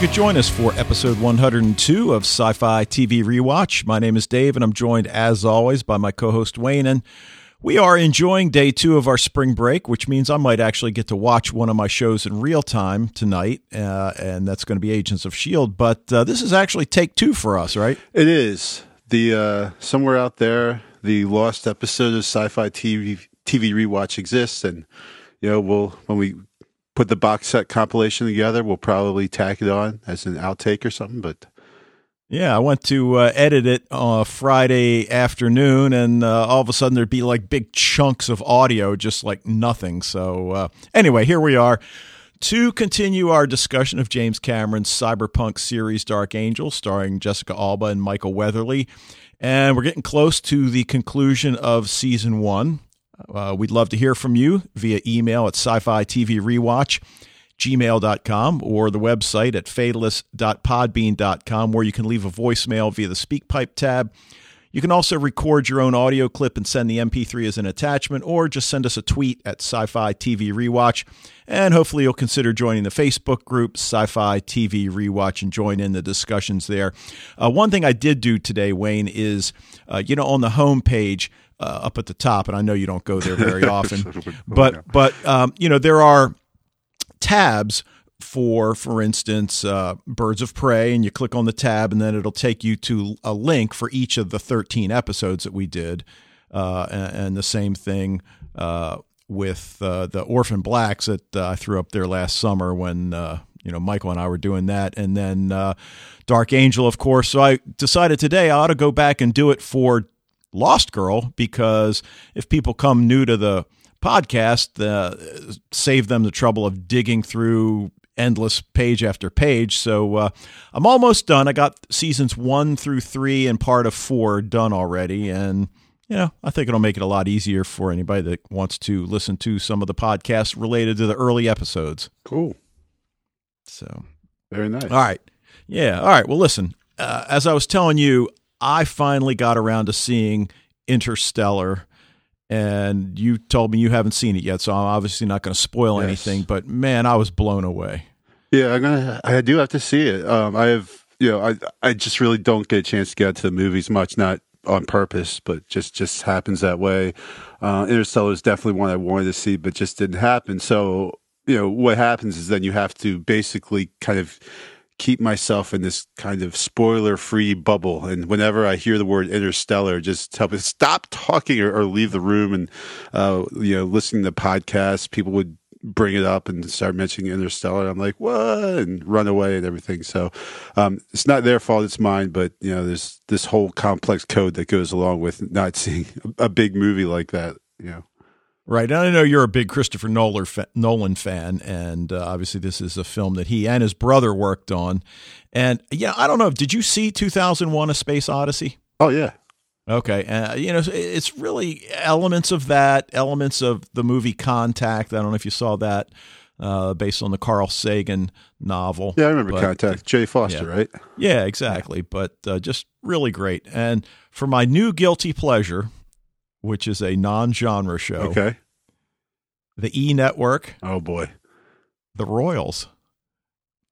you could join us for episode 102 of Sci Fi TV Rewatch. My name is Dave, and I'm joined, as always, by my co host Wayne. And we are enjoying day two of our spring break, which means I might actually get to watch one of my shows in real time tonight, uh, and that's going to be Agents of S.H.I.E.L.D. But uh, this is actually take two for us, right? It is. The uh, Somewhere out there, the lost episode of Sci Fi TV, TV Rewatch exists, and, you know, we'll, when we put the box set compilation together, we'll probably tack it on as an outtake or something, but yeah, I went to uh, edit it uh, Friday afternoon, and uh, all of a sudden there'd be like big chunks of audio, just like nothing. So, uh, anyway, here we are to continue our discussion of James Cameron's cyberpunk series Dark Angel, starring Jessica Alba and Michael Weatherly. And we're getting close to the conclusion of season one. Uh, we'd love to hear from you via email at sci fi TV rewatch gmail.com or the website at fatalist.podbean.com where you can leave a voicemail via the SpeakPipe tab. You can also record your own audio clip and send the MP3 as an attachment, or just send us a tweet at Sci Fi TV Rewatch. And hopefully, you'll consider joining the Facebook group Sci Fi TV Rewatch and join in the discussions there. Uh, one thing I did do today, Wayne, is uh, you know, on the home page, uh, up at the top, and I know you don't go there very often, but but um, you know there are tabs for, for instance, uh, Birds of Prey, and you click on the tab, and then it'll take you to a link for each of the 13 episodes that we did. Uh, and, and, the same thing uh, with uh, the Orphan Blacks that uh, I threw up there last summer when uh, you know Michael and I were doing that, and then Dark Angel, of course. So I decided today I ought to go back and do it for Lost Girl because if people come new to the podcast, uh, save them the trouble of digging through endless page after page. So uh, I'm almost done. I got seasons one through three and part of four done already. And, you know, I think it'll make it a lot easier for anybody that wants to listen to some of the podcasts related to the early episodes. Cool. So, very nice. All right. Yeah. All right. Well, listen, uh, as I was telling you, I finally got around to seeing Interstellar and you told me you haven't seen it yet, so I'm obviously not going to spoil yes. anything. But man, I was blown away. Yeah, I'm gonna. I do have to see it. Um, I have, you know, I I just really don't get a chance to get to the movies much, not on purpose, but just just happens that way. Uh, Interstellar is definitely one I wanted to see, but just didn't happen. So you know, what happens is then you have to basically kind of keep myself in this kind of spoiler free bubble. And whenever I hear the word interstellar, just tell me stop talking or, or leave the room. And, uh, you know, listening to podcasts, people would bring it up and start mentioning interstellar. I'm like, what? And run away and everything. So, um, it's not their fault. It's mine. But, you know, there's this whole complex code that goes along with not seeing a big movie like that, you know. Right. And I know you're a big Christopher Nolan fan, and uh, obviously this is a film that he and his brother worked on. And yeah, I don't know. Did you see 2001: A Space Odyssey? Oh yeah. Okay. Uh, you know, it's really elements of that, elements of the movie Contact. I don't know if you saw that, uh, based on the Carl Sagan novel. Yeah, I remember but, Contact. Jay Foster, yeah. right? Yeah, exactly. But uh, just really great. And for my new guilty pleasure which is a non-genre show. Okay. The E Network. Oh boy. The Royals.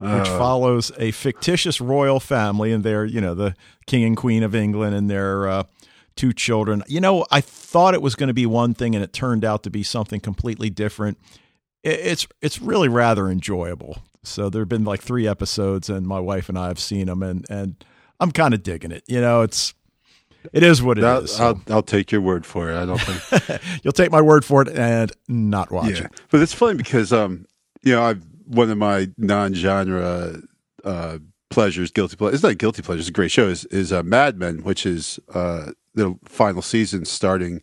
Uh. Which follows a fictitious royal family and they're, you know, the king and queen of England and their uh, two children. You know, I thought it was going to be one thing and it turned out to be something completely different. It's it's really rather enjoyable. So there've been like 3 episodes and my wife and I have seen them and and I'm kind of digging it. You know, it's it is what it that, is. I'll, I'll take your word for it. I don't think you'll take my word for it and not watch yeah. it. But it's funny because um, you know, I've one of my non-genre uh, pleasures, guilty pleasure. It's not guilty pleasure. It's a great show. Is is uh, Mad Men, which is uh, the final season starting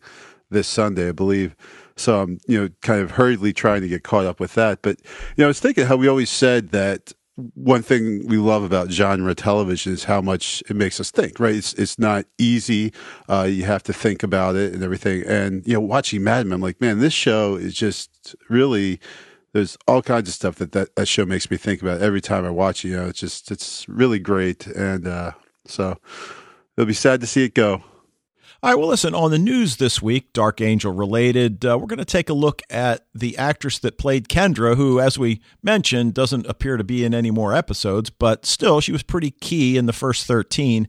this Sunday, I believe. So I'm, you know, kind of hurriedly trying to get caught up with that. But you know, I was thinking how we always said that one thing we love about genre television is how much it makes us think, right? It's it's not easy. Uh, you have to think about it and everything. And you know, watching Mad Men, I'm like, man, this show is just really. There's all kinds of stuff that, that that show makes me think about every time I watch it. You know, it's just it's really great, and uh, so it'll be sad to see it go. All right, well, listen, on the news this week, Dark Angel related, uh, we're going to take a look at the actress that played Kendra, who, as we mentioned, doesn't appear to be in any more episodes, but still, she was pretty key in the first 13.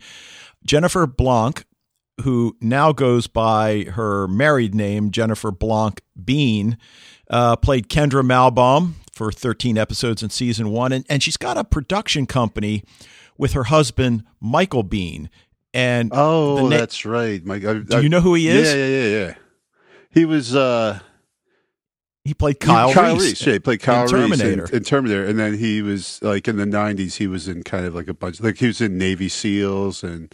Jennifer Blanc, who now goes by her married name, Jennifer Blanc Biehn, uh, played Kendra Maibaum for 13 episodes in season one. And, and she's got a production company with her husband, Michael Biehn. And oh, na- that's right. My, I, do you know who he is? Yeah, yeah, yeah, yeah. He was. uh he played Kyle, Kyle Reese. Reese. Yeah, he played Kyle in Terminator. Reese in, in, Terminator, and then he was like in the '90s. He was in kind of like a bunch. Like he was in Navy SEALs, and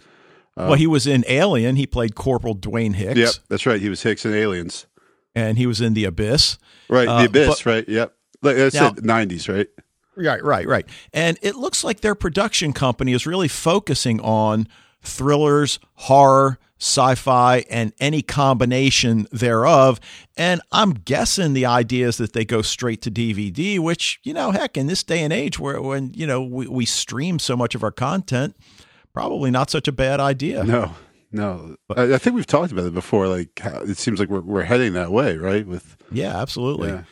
uh, well, he was in Alien. He played Corporal Dwayne Hicks. Yep, that's right. He was Hicks in Aliens, and he was in The Abyss. Right, The uh, Abyss. But, right. Yep. Like I said, '90s. Right. Right, right, right. And it looks like their production company is really focusing on thrillers, horror, sci fi, and any combination thereof. And I'm guessing the idea is that they go straight to DVD, which, you know, heck, in this day and age where when, you know, we, we stream so much of our content, probably not such a bad idea. No, no. But, I, I, think we've talked about it before. Like, how, it seems like we're, we're heading that way, right? With Yeah, absolutely. Yeah.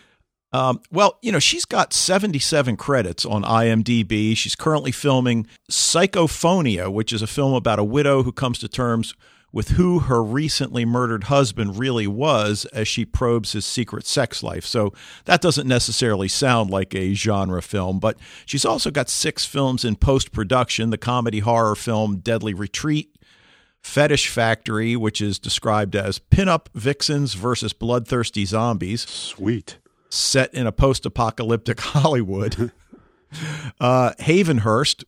Um, well, you know, she's got 77 credits on IMDb. She's currently filming Psychophonia, which is a film about a widow who comes to terms with who her recently murdered husband really was as she probes his secret sex life. So that doesn't necessarily sound like a genre film, but she's also got six films in post production the comedy horror film Deadly Retreat. Fetish Factory, which is described as pinup vixens versus bloodthirsty zombies. Sweet set in a post apocalyptic Hollywood. uh, Havenhurst,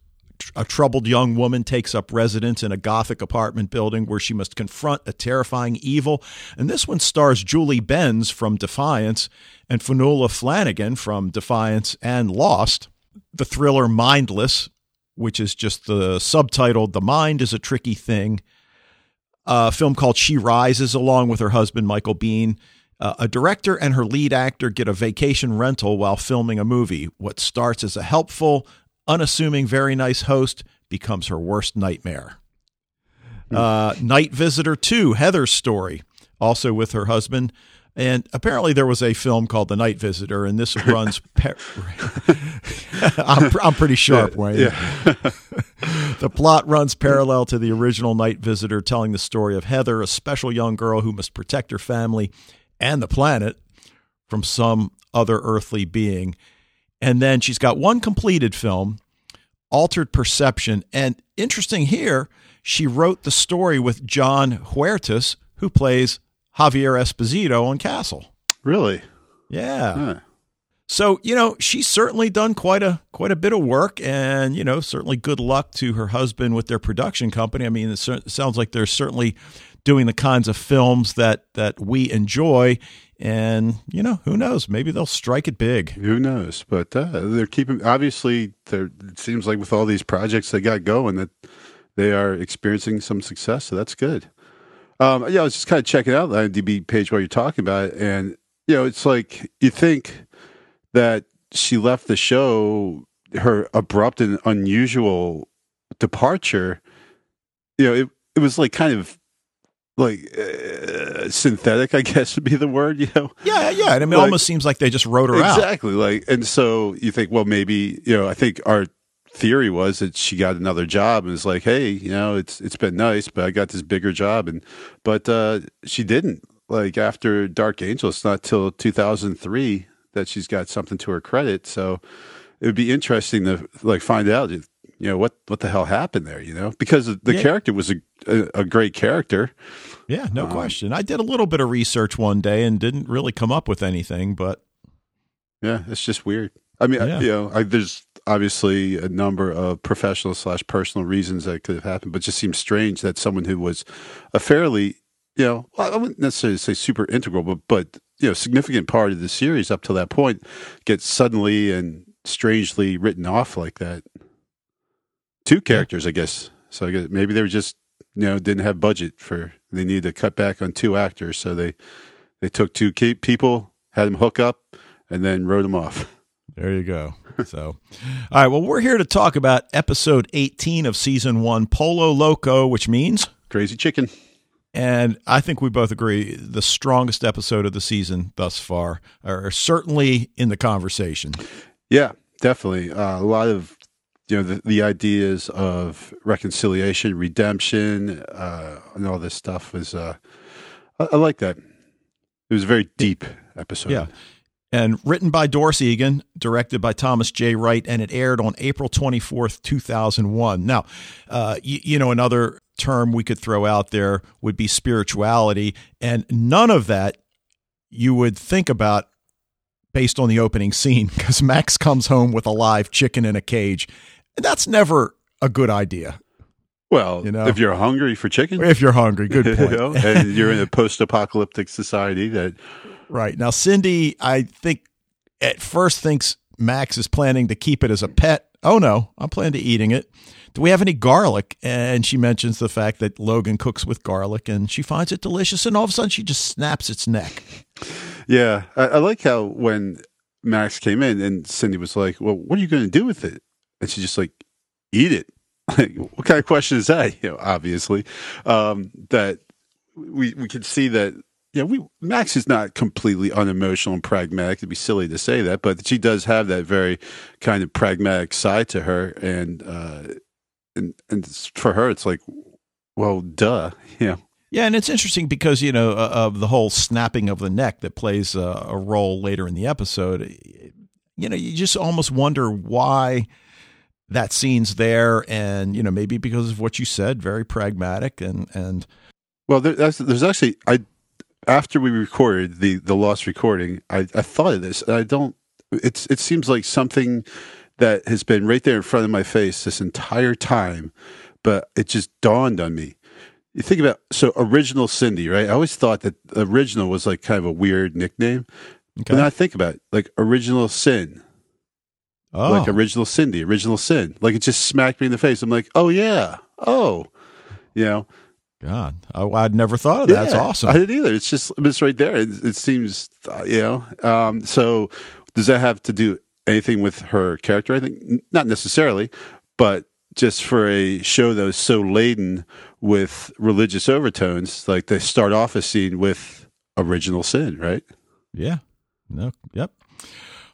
a troubled young woman takes up residence in a gothic apartment building where she must confront a terrifying evil. And this one stars Julie Benz from Defiance and Fionnula Flanagan from Defiance and Lost. The thriller Mindless, which is just the subtitled The Mind is a Tricky Thing. A film called She Rises, along with her husband, Michael Biehn. Uh, a director and her lead actor get a vacation rental while filming a movie. What starts as a helpful, unassuming, very nice host becomes her worst nightmare. Hmm. Uh, Night Visitor 2, Heather's story, also with her husband. And apparently, there was a film called The Night Visitor, and this runs. I'm, I'm pretty sharp, Wayne. Yeah. the plot runs parallel to the original Night Visitor, telling the story of Heather, a special young girl who must protect her family and the planet from some other earthly being. And then she's got one completed film, Altered Perception. And interesting here, she wrote the story with Jon Huertas, who plays Javier Esposito on Castle. Really? Yeah. Huh. So you know she's certainly done quite a quite a bit of work, and you know certainly good luck to her husband with their production company. I mean, it sounds like they're certainly doing the kinds of films that that we enjoy. And you know, who knows? Maybe they'll strike it big. Who knows? But uh, they're keeping. Obviously, they're, it seems like with all these projects they got going, that they are experiencing some success. So that's good. Um, yeah, I was just kind of checking out the IMDb page while you're talking about it, and you know, it's like you think that she left the show, her abrupt and unusual departure. You know, it it was like kind of like uh, synthetic, I guess would be the word, you know? Yeah, yeah. And I mean, like, it almost seems like they just wrote her exactly, out. Exactly. Like, and so you think, well, maybe, you know, I think our theory was that she got another job and it's like, hey, you know, it's it's been nice, but I got this bigger job, and but uh, she didn't. Like after Dark Angel, it's not till 2003 that she's got something to her credit. So it would be interesting to like find out you know what what the hell happened there you know? Because the yeah. character was a, a, a great character. Yeah no um, question. I did a little bit of research one day and didn't really come up with anything but yeah it's just weird. I mean yeah. I, you know I, there's obviously a number of professional slash personal reasons that could have happened but just seems strange that someone who was a fairly you know i wouldn't necessarily say super integral but but you know significant part of the series up to that point gets suddenly and strangely written off like that two characters. I guess. So I guess maybe they were just you know didn't have budget for they needed to cut back on two actors, so they they took two people, had them hook up, and then wrote them off. There you go. So, all right. Well, we're here to talk about episode 18 of season one, Pollo Loco, which means crazy chicken. And I think we both agree the strongest episode of the season thus far, or certainly in the conversation. Yeah, definitely. Uh, a lot of you know the, the ideas of reconciliation, redemption, uh, and all this stuff was. Uh, I, I like that. It was a very deep episode. Yeah. And written by Doris Egan, directed by Thomas J. Wright, and it aired on April 24th, 2001. Now, uh, you, you know, another term we could throw out there would be spirituality. And none of that you would think about based on the opening scene because Max comes home with a live chicken in a cage. And that's never a good idea. Well, you know, if you're hungry for chicken, if you're hungry, good point. you know, and you're in a post-apocalyptic society that, right now, Cindy, I think at first thinks Max is planning to keep it as a pet. Oh no, I'm planning to eating it do we have any garlic? And she mentions the fact that Logan cooks with garlic and she finds it delicious. And all of a sudden she just snaps its neck. Yeah. I, I like how when Max came in and Cindy was like, well, what are you going to do with it? And she's just like, eat it. Like, what kind of question is that? You know, obviously, um, that we we can see that yeah, we Max is not completely unemotional and pragmatic. It'd be silly to say that, but she does have that very kind of pragmatic side to her, and uh, and and for her, it's like, well, duh, yeah. Yeah, and it's interesting because you know uh, of the whole snapping of the neck that plays a, a role later in the episode. You know, you just almost wonder why that scene's there, and you know maybe because of what you said, very pragmatic and and. Well, there, there's actually I after we recorded the the lost recording, I, I thought of this. I don't. It's it seems like something that has been right there in front of my face this entire time, but it just dawned on me. You think about so original Cindy, right? I always thought that original was like kind of a weird nickname. Okay. But then I think about it, like original sin. Oh. Like original Cindy, original sin. Like it just smacked me in the face. I'm like, oh yeah. Oh. You know. God, I, would never thought of that. Yeah, That's awesome. I didn't either. It's just it's right there. It, it seems, uh, you know. Um, so does that have to do anything with her character. I think not necessarily, but just for a show that was so laden with religious overtones, like they start off a scene with original sin, right? Yeah. No. Yep.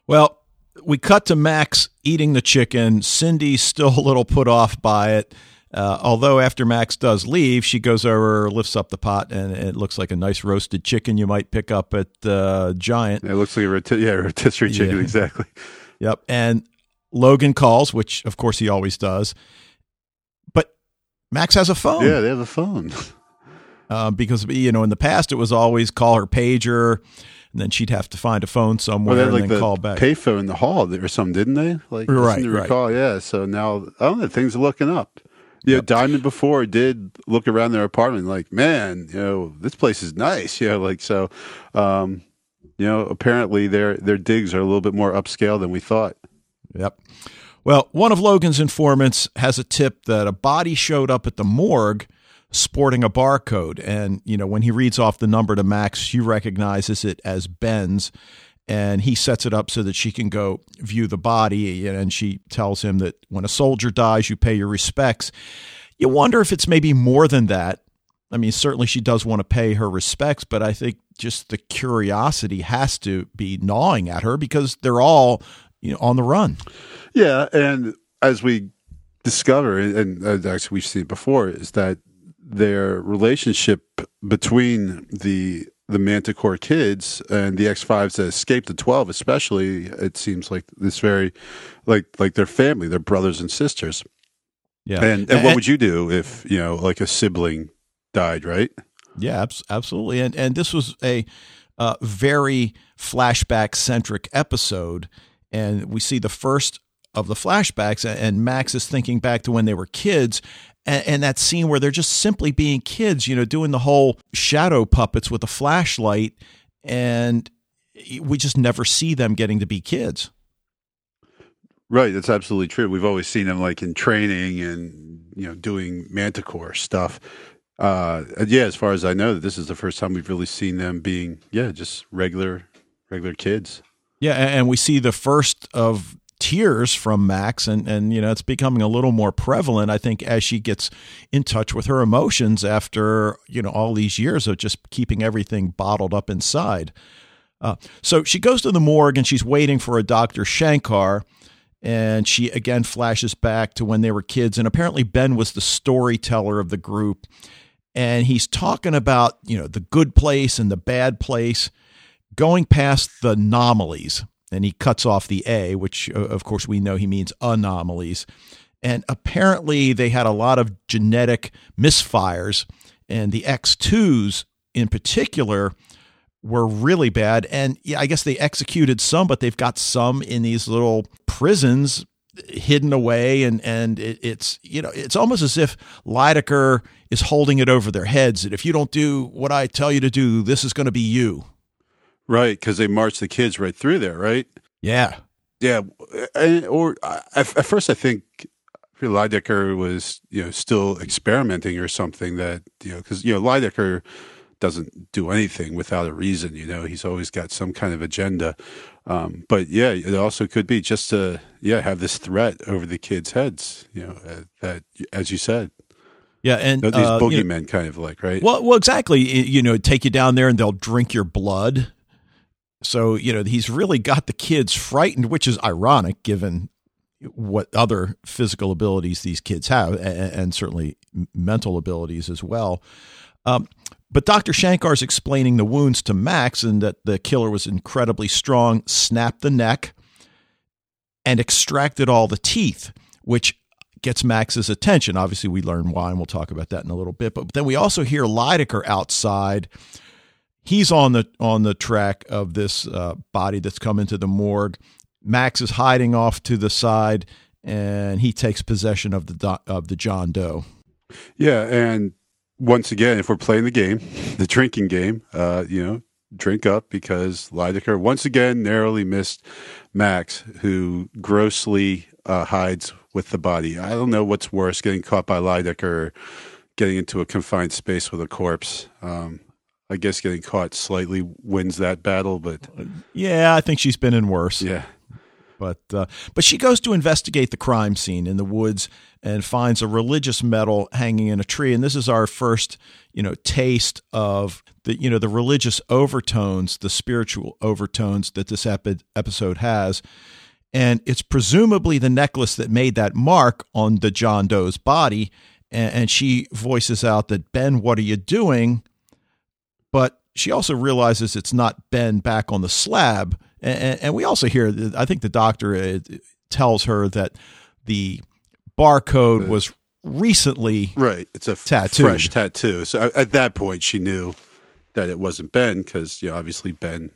Well, we cut to Max eating the chicken. Cindy's still a little put off by it. Uh, although after Max does leave, she goes over, lifts up the pot, and it looks like a nice roasted chicken you might pick up at uh, Giant. It looks like a roti- yeah, rotisserie chicken, yeah. exactly. Yep. And Logan calls, which of course he always does. But Max has a phone. Yeah, they have a phone. uh, because you know, in the past it was always call her pager, and then she'd have to find a phone somewhere well, and like then the call back. Payphone in the hall or something, didn't they? Like right, right. Yeah. So now I don't know. Things are looking up. Yeah, yep. Diamond before did look around their apartment like, man, you know, this place is nice. You know, like so. Um, you know, apparently their their digs are a little bit more upscale than we thought. Yep. Well, one of Logan's informants has a tip that a body showed up at the morgue sporting a barcode. And, you know, when he reads off the number to Max, she recognizes it as Ben's. And he sets it up so that she can go view the body. And she tells him that when a soldier dies, you pay your respects. You wonder if it's maybe more than that. I mean, certainly she does want to pay her respects, but I think just the curiosity has to be gnawing at her because they're all you know on the run. Yeah, and as we discover, and uh, actually we've seen before, is that their relationship between the the Manticore kids and the X fives that escaped the twelve, especially, it seems like this very like like their family, their brothers and sisters. Yeah, and and what would you do if you know like a sibling died, right? Yeah, absolutely. And and this was a uh, very flashback centric episode, and we see the first of the flashbacks, and Max is thinking back to when they were kids. And, and that scene where they're just simply being kids, you know, doing the whole shadow puppets with a flashlight, and we just never see them getting to be kids. Right, that's absolutely true. We've always seen them like in training and you know doing manticore stuff uh, yeah, as far as I know, this is the first time we've really seen them being, yeah, just regular, regular kids. Yeah, and we see the first of tears from Max, and and you know it's becoming a little more prevalent. I think as she gets in touch with her emotions after you know all these years of just keeping everything bottled up inside. Uh, so she goes to the morgue and she's waiting for a Dr. Shankar. And she again flashes back to when they were kids. And apparently, Ben was the storyteller of the group. And he's talking about, you know, the good place and the bad place, going past the anomalies. And he cuts off the A, which, of course, we know he means anomalies. And apparently, they had a lot of genetic misfires. And the X2s in particular were really bad. And yeah, I guess they executed some, but they've got some in these little prisons hidden away and and it, it's you know it's almost as if Lydecker is holding it over their heads that if you don't do what I tell you to do this is going to be you right because they march the kids right through there right yeah yeah and, or at, at first I think Lydecker was you know still experimenting or something that you know because you know Lydecker doesn't do anything without a reason. You know, he's always got some kind of agenda. Um, but yeah, it also could be just to yeah have this threat over the kids' heads. You know, uh, that as you said. Yeah, and these uh, boogeymen, you know, kind of like right. Well, well, exactly. You know, take you down there and they'll drink your blood. So you know he's really got the kids frightened, which is ironic given what other physical abilities these kids have, and, certainly mental abilities as well. Um, but Dr. Shankar's explaining the wounds to Max and that the killer was incredibly strong, snapped the neck, and extracted all the teeth, which gets Max's attention. Obviously, we learn why, and we'll talk about that in a little bit. But then we also hear Lydecker outside. He's on the on the track of this uh, body that's come into the morgue. Max is hiding off to the side, and he takes possession of the of the John Doe. Yeah, and once again, if we're playing the game, the drinking game, uh, you know, drink up because Lydecker once again narrowly missed Max, who grossly uh, hides with the body. I don't know what's worse, getting caught by Lydecker getting into a confined space with a corpse. Um, I guess getting caught slightly wins that battle, but yeah, I think she's been in worse. Yeah, but uh, but she goes to investigate the crime scene in the woods and finds a religious medal hanging in a tree. And this is our first, you know, taste of the you know the religious overtones, the spiritual overtones that this epi- episode has. And it's presumably the necklace that made that mark on the John Doe's body. And, and she voices out that Ben, what are you doing? But she also realizes it's not Ben back on the slab and, and we also hear, I think the doctor uh, tells her that the barcode was recently right. It's a tattooed. fresh tattoo. So at that point, she knew that it wasn't Ben because you know, obviously Ben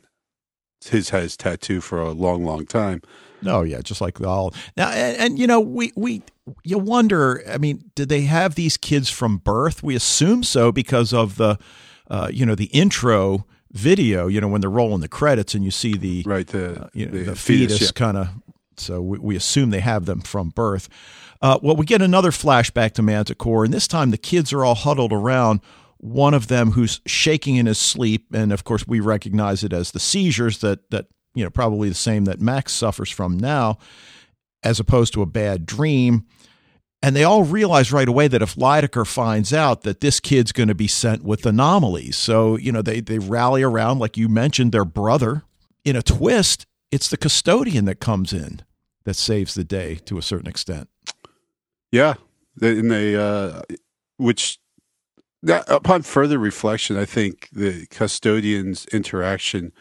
his has tattoo for a long, long time. Oh yeah, just like all now, and, and, you know, we we you wonder. I mean, did they have these kids from birth? We assume so because of the, uh, you know, the intro video, you know, when they're rolling the credits and you see the right the uh, you know, the, the fetus, fetus yeah. kind of. So we, we, assume they have them from birth. Uh, well, we get another flashback to Manticore, and this time the kids are all huddled around one of them who's shaking in his sleep, and of course we recognize it as the seizures that that you know probably the same that Max suffers from now, as opposed to a bad dream. And they all realize right away that if Lydecker finds out that this kid's going to be sent with anomalies, so you know they they rally around, like you mentioned, their brother. In a twist, it's the custodian that comes in that saves the day to a certain extent. Yeah, and they, uh, which that, upon further reflection, I think the custodian's interaction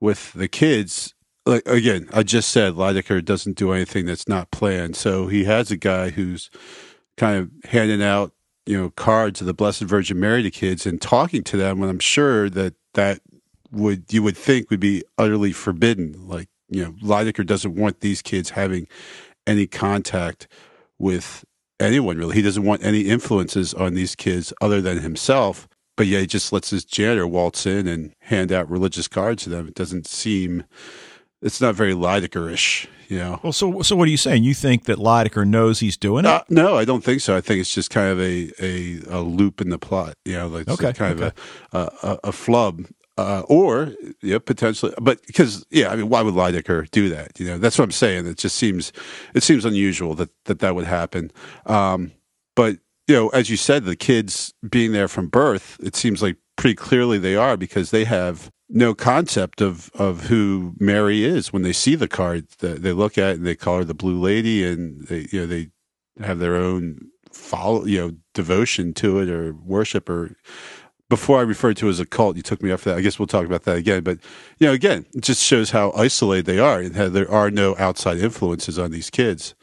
with the kids like again, I just said Lydecker doesn't do anything that's not planned. So he has a guy who's kind of handing out, you know, cards of the Blessed Virgin Mary to kids and talking to them. And I'm sure that that would you would think would be utterly forbidden. Like you know, Lydecker doesn't want these kids having any contact with anyone really. He doesn't want any influences on these kids other than himself. But yeah, he just lets his janitor waltz in and hand out religious cards to them. It doesn't seem it's not very Lydecker-ish, you know. Well, so so what are you saying? You think that Lydecker knows he's doing it? Uh, no, I don't think so. I think it's just kind of a a, a loop in the plot, you know, like okay, kind okay. of a, a a flub. uh, or yeah, potentially, but because yeah, I mean, why would Lydecker do that? You know, that's what I'm saying. It just seems it seems unusual that that that would happen. Um, but you know, as you said, the kids being there from birth, it seems like pretty clearly they are because they have no concept of of who Mary is when they see the card. That they look at it and they call her the Blue Lady, and they you know they have their own follow you know devotion to it or worship or before I referred to as a cult, you took me off that. I guess we'll talk about that again. But you know, again, it just shows how isolated they are and how there are no outside influences on these kids.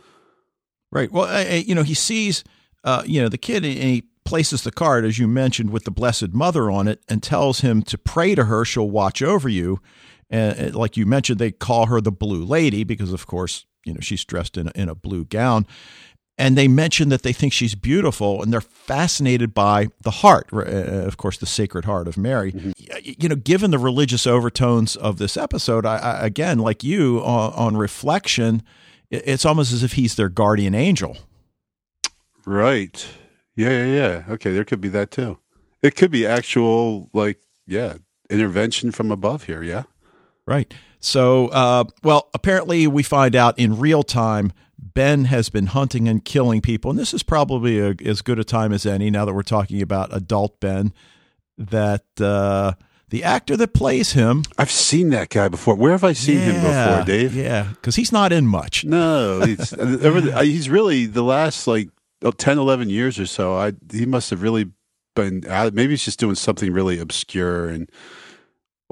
Right. Well, I, you know, he sees, uh, you know, the kid, and he places the card, as you mentioned, with the Blessed Mother on it, and tells him to pray to her. She'll watch over you. And like you mentioned, they call her the Blue Lady because, of course, you know she's dressed in a, in a blue gown and they mention that they think she's beautiful and they're fascinated by the heart uh, of course the sacred heart of mary mm-hmm. you know given the religious overtones of this episode I, I, again like you on, on, reflection it's almost as if he's their guardian angel right yeah yeah yeah okay there could be that too it could be actual like yeah intervention from above here yeah right so uh, well apparently we find out in real time Ben has been hunting and killing people, and this is probably a, as good a time as any now that we're talking about adult Ben. That uh, the actor that plays him, I've seen that guy before. Where have I seen yeah, him before, Dave? Yeah, because he's not in much. No, he's, uh, he's really the last like 10, 11 years or so. I he must have really been out. Maybe he's just doing something really obscure and.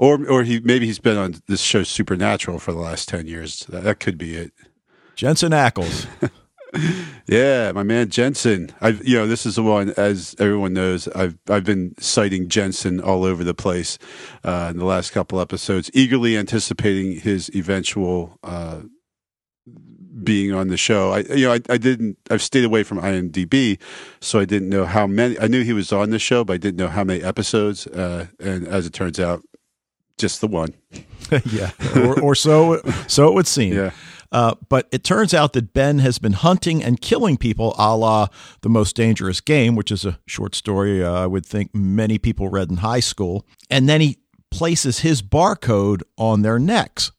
Or, or he maybe he's been on this show Supernatural for the last ten years. That, that could be it. Jensen Ackles. yeah, my man Jensen. I you know this is the one as everyone knows. I've I've been citing Jensen all over the place uh, in the last couple episodes, eagerly anticipating his eventual uh, being on the show. I you know I, I didn't. I've stayed away from IMDb, so I didn't know how many. I knew he was on the show, but I didn't know how many episodes. Uh, and as it turns out, just the one. yeah, or, or so so it would seem. Yeah. Uh, but it turns out that Ben has been hunting and killing people a la The Most Dangerous Game, which is a short story uh, I would think many people read in high school. And then he places his barcode on their necks.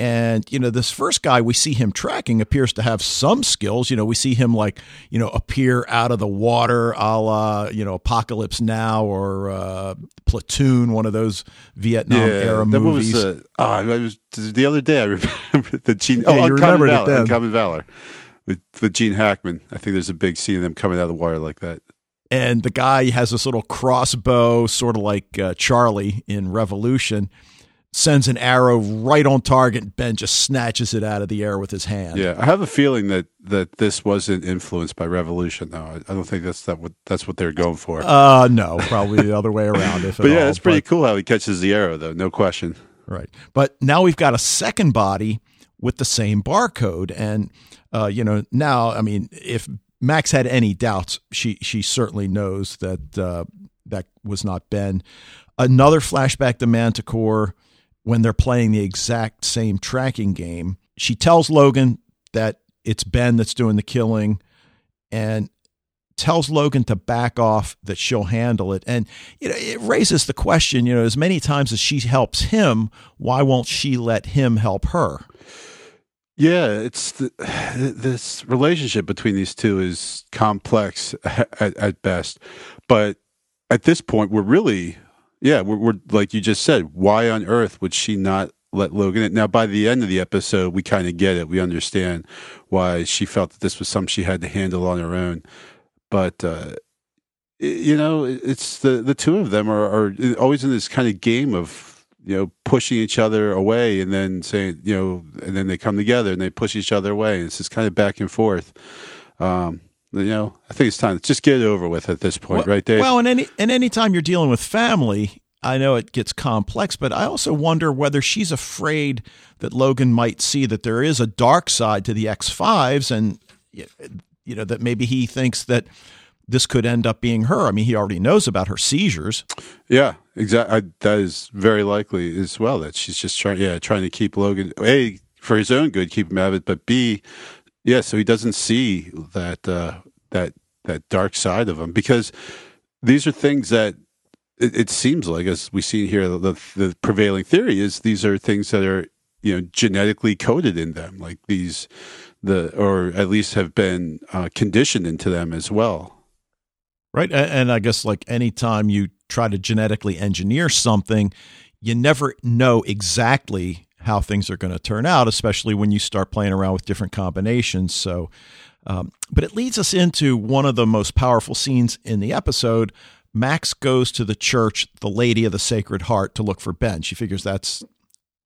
And, you know, this first guy we see him tracking appears to have some skills. You know, we see him like, you know, appear out of the water a la, you know, Apocalypse Now or uh, Platoon, one of those Vietnam yeah, era movies. Was, uh, oh, I was, the other day I remember the Gene, yeah, oh, you remember it then. Uncommon Valor with, with Gene Hackman. I think there's a big scene of them coming out of the water like that and the guy has this little crossbow, sort of like uh, Charlie in Revolution, sends an arrow right on target. Ben just snatches it out of the air with his hand. Yeah, I have a feeling that that this wasn't influenced by Revolution, though. I don't think that's that what that's what they're going for. Uh no, probably the other way around. If but yeah, all. it's pretty but, cool how he catches the arrow, though. No question. Right, but now we've got a second body with the same barcode, and uh, you know now, I mean, if Max had any doubts, she she certainly knows that uh, that was not Ben. Another flashback to Manticore when they're playing the exact same tracking game. She tells Logan that it's Ben that's doing the killing and tells Logan to back off that she'll handle it. And you know it raises the question you know as many times as she helps him why won't she let him help her? Yeah it's the, this relationship between these two is complex at, at best. But at this point we're really yeah, we're, we're, like you just said. Why on earth would she not let Logan in? Now, by the end of the episode, we kind of get it. We understand why she felt that this was something she had to handle on her own. But uh, you know, it's the the two of them are, are always in this kind of game of you know pushing each other away and then saying you know, and then they come together and they push each other away. It's just kind of back and forth. Um, you know, I think it's time to just get it over with at this point, well, right, Dave? Well, and any and any time you're dealing with family, I know it gets complex, but I also wonder whether she's afraid that Logan might see that there is a dark side to the X5s, and you know that maybe he thinks that this could end up being her. I mean, he already knows about her seizures. Yeah, exactly. That is very likely as well. That she's just trying, yeah, trying to keep Logan a for his own good, keep him out of it, but b yeah, so he doesn't see that uh, that that dark side of him because these are things that it, it seems like, as we see here, the, the prevailing theory is these are things that are you know genetically coded in them, like these the or at least have been uh, conditioned into them as well. Right, and I guess like anytime you try to genetically engineer something, you never know exactly how things are going to turn out, especially when you start playing around with different combinations. So, um, but it leads us into one of the most powerful scenes in the episode. Max goes to the church, the Lady of the Sacred Heart, to look for Ben. She figures that's,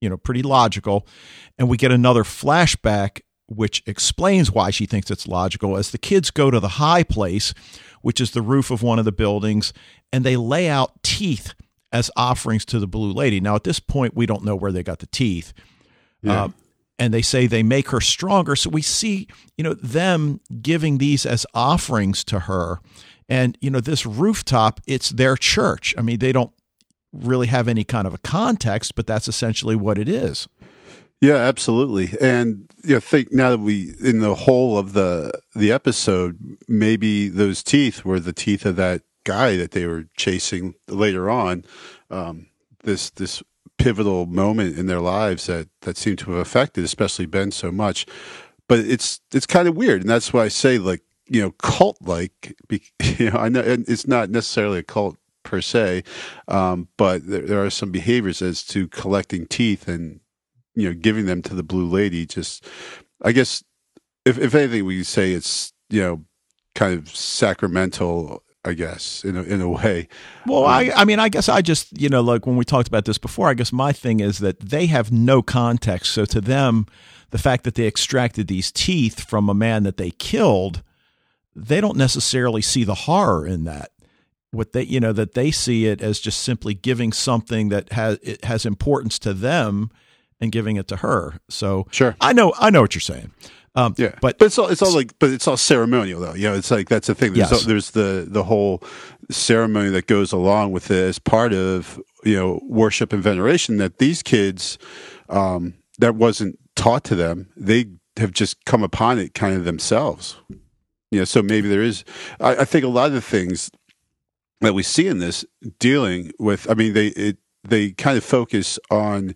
you know, pretty logical. And we get another flashback which explains why she thinks it's logical as the kids go to the high place, which is the roof of one of the buildings, and they lay out teeth as offerings to the Blue Lady. Now, at this point, we don't know where they got the teeth. Yeah. Uh, and they say they make her stronger. So we see, you know, them giving these as offerings to her. And, you know, this rooftop, it's their church. I mean, they don't really have any kind of a context, but that's essentially what it is. Yeah, absolutely. And you know, think now that we in the whole of the the episode, maybe those teeth were the teeth of that guy that they were chasing later on. Um, this this pivotal moment in their lives that that seemed to have affected, especially Ben, so much. But it's it's kind of weird, and that's why I say like you know cult like. You know, I know it's not necessarily a cult per se, um, but there, there are some behaviors as to collecting teeth and you know giving them to the blue lady just i guess if if anything we say it's you know kind of sacramental I guess in a, in a way. Well, um, I I mean I guess I just you know like when we talked about this before, I guess my thing is that they have no context. So to them, the fact that they extracted these teeth from a man that they killed, they don't necessarily see the horror in that. What they you know that they see it as just simply giving something that has it has importance to them and giving it to her. So sure, I know I know what you're saying. Um, yeah, but, but it's all it's all like, but it's all ceremonial though. You know, it's like that's the thing. There's, yes. all, there's the the whole ceremony that goes along with it as part of you know worship and veneration. That these kids, um, that wasn't taught to them. They have just come upon it kind of themselves. You know, so maybe there is. I, I think a lot of the things that we see in this dealing with. I mean, they it they kind of focus on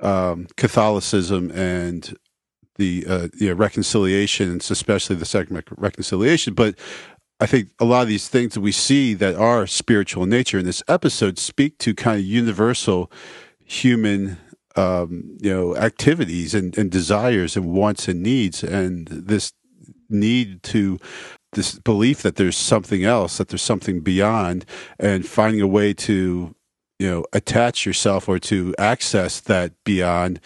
um, Catholicism and the uh, you know, reconciliation, especially the second reconciliation. But I think a lot of these things that we see that are spiritual in nature in this episode speak to kind of universal human um, you know activities and, and desires and wants and needs and this need to this belief that there's something else that there's something beyond and finding a way to you know attach yourself or to access that beyond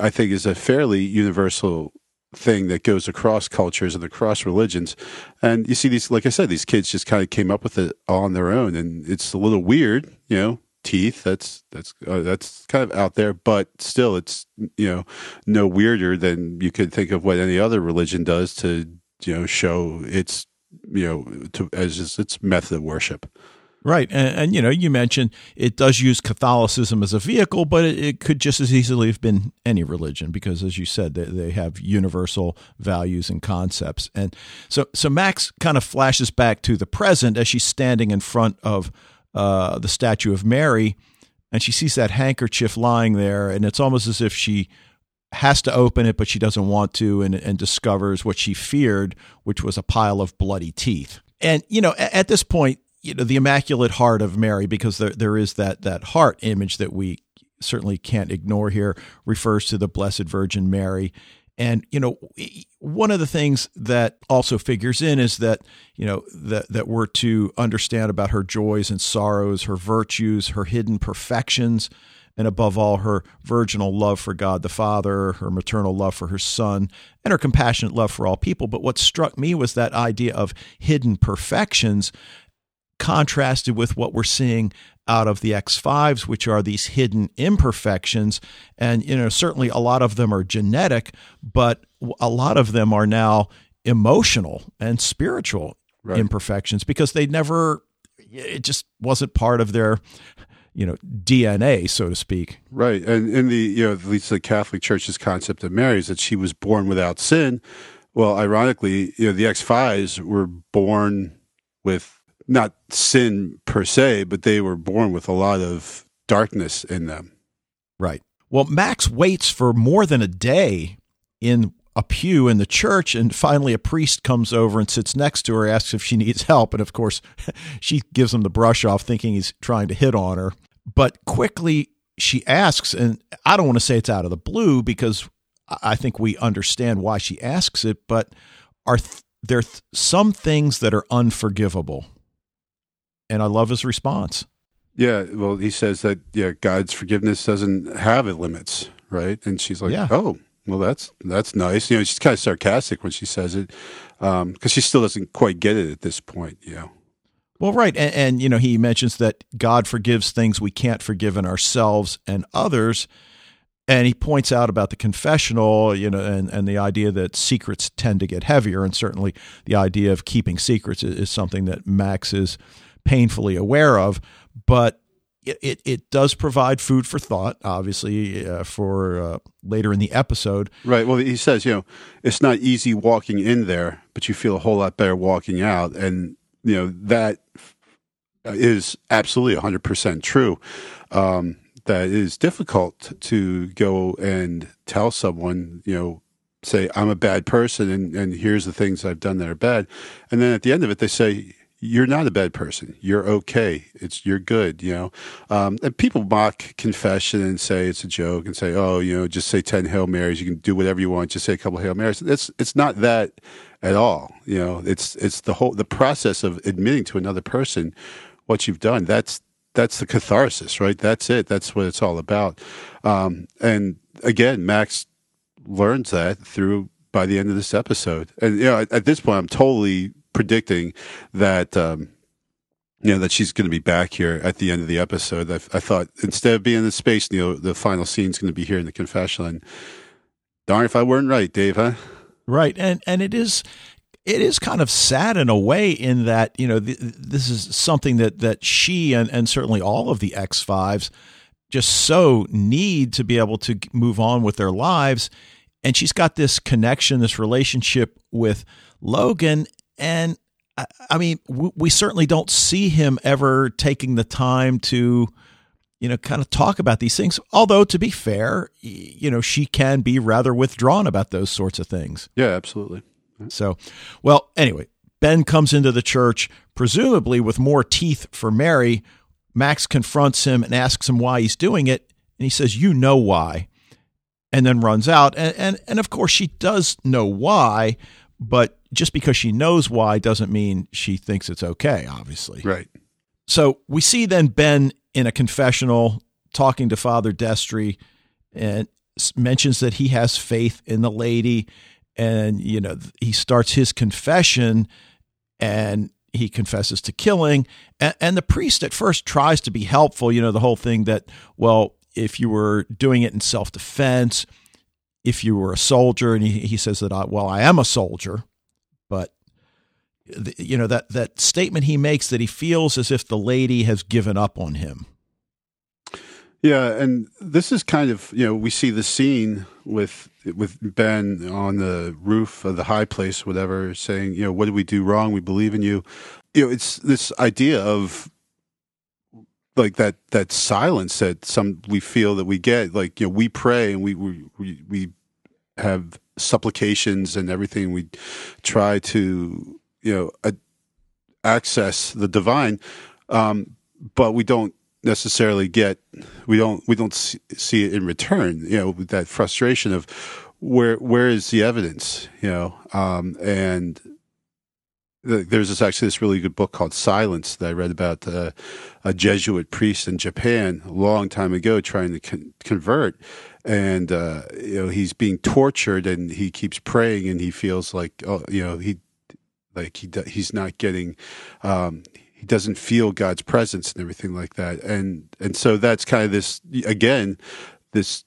i think is a fairly universal thing that goes across cultures and across religions. And you see these like i said these kids just kind of came up with it on their own and it's a little weird you know teeth that's that's uh, that's kind of out there but still it's you know no weirder than you could think of what any other religion does to you know show its you know to as its method of worship Right. And, and, you know, you mentioned it does use Catholicism as a vehicle, but it, it, could just as easily have been any religion because, as you said, they, they have universal values and concepts. And so, so Max kind of flashes back to the present as she's standing in front of uh, the statue of Mary and she sees that handkerchief lying there. And it's almost as if she has to open it, but she doesn't want to, and, and discovers what she feared, which was a pile of bloody teeth. And, you know, at, at this point, you know the Immaculate Heart of Mary, because there there is that that heart image that we certainly can't ignore here, refers to the Blessed Virgin Mary. And you know, one of the things that also figures in is that you know that that we're to understand about her joys and sorrows, her virtues, her hidden perfections, and above all, her virginal love for God the Father, her maternal love for her Son, and her compassionate love for all people. But what struck me was that idea of hidden perfections contrasted with what we're seeing out of the X5s, which are these hidden imperfections. And, you know, certainly a lot of them are genetic, but a lot of them are now emotional and spiritual right. imperfections because they never, it just wasn't part of their you know DNA, so to speak. Right, and in the you know at least the Catholic Church's concept of Mary is that she was born without sin. Well, ironically, you know the X fives were born with not sin per se, but they were born with a lot of darkness in them. Right. Well, Max waits for more than a day in a pew in the church, and finally a priest comes over and sits next to her, asks if she needs help, and of course, she gives him the brush off, thinking he's trying to hit on her. But quickly she asks, and I don't want to say it's out of the blue because I think we understand why she asks it, but are th- there th- some things that are unforgivable? And I love his response. Yeah, well, he says that yeah, God's forgiveness doesn't have limits, right? And she's like, Yeah. "Oh, well, that's that's nice." You know, she's kind of sarcastic when she says it um, because she still doesn't quite get it at this point. You know, Well, right. And, and, you know, he mentions that God forgives things we can't forgive in ourselves and others. And he points out about the confessional, you know, and, and the idea that secrets tend to get heavier. And certainly the idea of keeping secrets is, is something that Max is painfully aware of. But it, it, it does provide food for thought, obviously, uh, for uh, later in the episode. right? Well, he says, you know, it's not easy walking in there, but you feel a whole lot better walking out, and you know that is absolutely hundred percent true. Um, that is difficult to go and tell someone, you know, say I'm a bad person, and and here's the things I've done that are bad, and then at the end of it, they say. You're not a bad person. You're okay. It's you're good. You know, um, and people mock confession and say it's a joke and say, oh, you know, just say ten hail marys. You can do whatever you want. Just say a couple hail marys. It's it's not that at all. You know, it's it's the whole the process of admitting to another person what you've done. That's that's the catharsis, right? That's it. That's what it's all about. Um, and again, Max learns that through by the end of this episode. And you know, at, at this point, I'm totally predicting that. Um, you know that she's going to be back here at the end of the episode. I, I thought instead of being in space, Neil, the final scene's going to be here in the confessional. And darn if I weren't right, Dave, huh? Right, and and it is it is kind of sad in a way in that you know th- this is something that that she and and certainly all of the X fives just so need to be able to move on with their lives, and she's got this connection, this relationship with Logan, and I, I mean we, we certainly don't see him ever taking the time to you know, kind of talk about these things. Although, to be fair, you know, she can be rather withdrawn about those sorts of things. Yeah, absolutely. So, well, anyway, Ben comes into the church, presumably with more teeth for Mary. Max confronts him and asks him why he's doing it. And he says, You know why. And then runs out. And, and, and of course, she does know why, but just because she knows why doesn't mean she thinks it's okay, obviously. Right. So we see then Ben in a confessional talking to Father Destry and mentions that he has faith in the lady. And, you know, he starts his confession and he confesses to killing. And, and the priest at first tries to be helpful, you know, the whole thing that, well, if you were doing it in self defense, if you were a soldier, and he, he says that, I, well, I am a soldier, but you know that that statement he makes that he feels as if the lady has given up on him. Yeah, and this is kind of you know we see the scene with with Ben on the roof of the high place, whatever, saying you know what did we do wrong? We believe in you. You know, it's this idea of like that that silence that some we feel that we get. Like you know, we pray and we we, we have supplications and everything. We try to you know access the divine, um, but we don't necessarily get we don't we don't see, it in return you know that frustration of where where is the evidence you know um and th- there's this actually this really good book called silence that i read about uh, a jesuit priest in japan a long time ago trying to con- convert and uh you know he's being tortured and he keeps praying and he feels like oh you know he like he he's not getting um he doesn't feel God's presence and everything like that. And and so that's kind of this again, this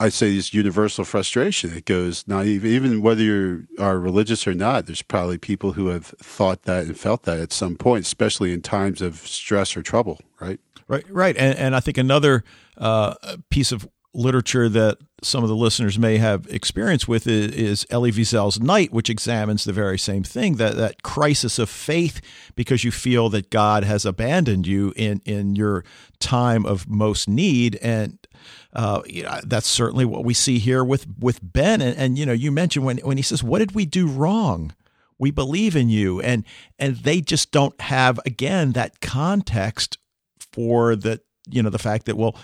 I say this universal frustration. It goes not even even whether you are religious or not. There's probably people who have thought that and felt that at some point, especially in times of stress or trouble. Right. Right, right, and and I think another uh, piece of literature that some of the listeners may have experience with is, is Elie Wiesel's Night, which examines the very same thing that that crisis of faith because you feel that God has abandoned you in in your time of most need, and uh, you know, that's certainly what we see here with with Ben. And, and you know, you mentioned when when he says, "What did we do wrong?" We believe in you, and and they just don't have again that context for the you know the fact that well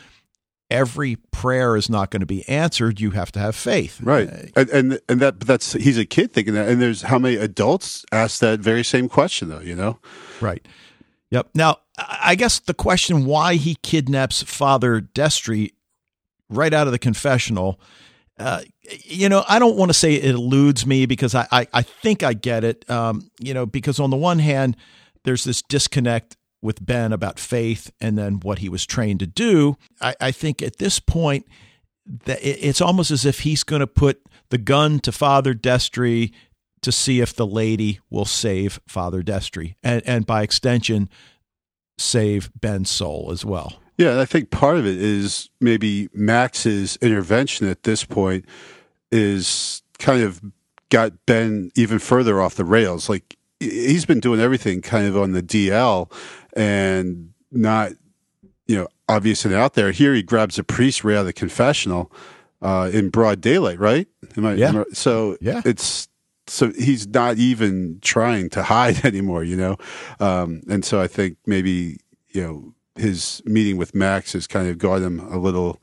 every prayer is not going to be answered. You have to have faith, right? Uh, and, and and that that's he's a kid thinking that. And there's how many adults ask that very same question, though. You know, right? Yep. Now, I guess the question why he kidnaps Father Destry right out of the confessional. Uh, you know, I don't want to say it eludes me because I, I, I think I get it. Um, you know, because on the one hand, there's this disconnect with Ben about faith and then what he was trained to do. I, I think at this point that it's almost as if he's going to put the gun to Father Destry to see if the lady will save Father Destry and, and by extension save Ben's soul as well. Yeah, I think part of it is maybe Max's intervention at this point is kind of got Ben even further off the rails. Like he's been doing everything kind of on the DL and not, you know, obvious and out there. Here he grabs a priest right out of the confessional uh, in broad daylight, right? Am I, yeah. I, so yeah. it's so he's not even trying to hide anymore, you know. Um, and so I think maybe you know his meeting with Max has kind of got him a little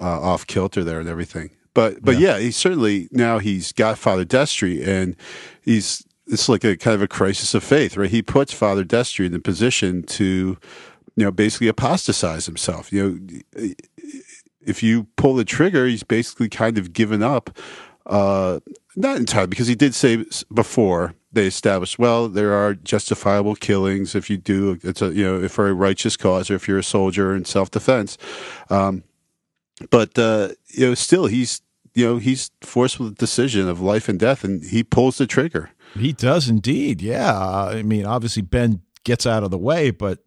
uh, off kilter there and everything. But but yeah. yeah, he certainly now he's got Father Destry and he's it's like a kind of a crisis of faith, right? He puts Father Destry in the position to, you know, basically apostatize himself. You know, if you pull the trigger, he's basically kind of given up. Uh, not entirely, because he did say before they established, well, there are justifiable killings if you do it's a you know if for a righteous cause or if you're a soldier in self defense. Um, but uh, you know, still he's you know he's forced with a decision of life and death, and he pulls the trigger. He does indeed. Yeah. I mean, obviously, Ben gets out of the way, but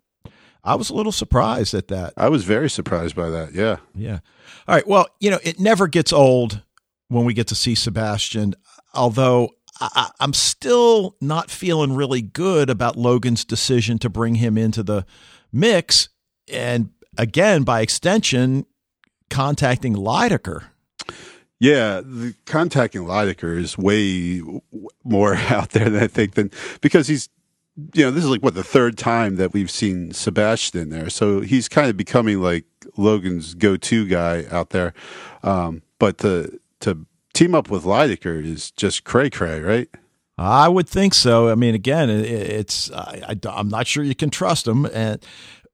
I was a little surprised at that. I was very surprised by that. Yeah. Yeah. All right. Well, you know, it never gets old when we get to see Sebastian, although I, am still not feeling really good about Logan's decision to bring him into the mix. And again, by extension, contacting Lydecker. Yeah, the contacting Lydecker is way more out there than I think than because he's you know, this is like what the third time that we've seen Sebastian there. So he's kind of becoming like Logan's go-to guy out there. Um, but to to team up with Lydecker is just cray cray, right? I would think so. I mean, again, it's I, am not sure you can trust him, and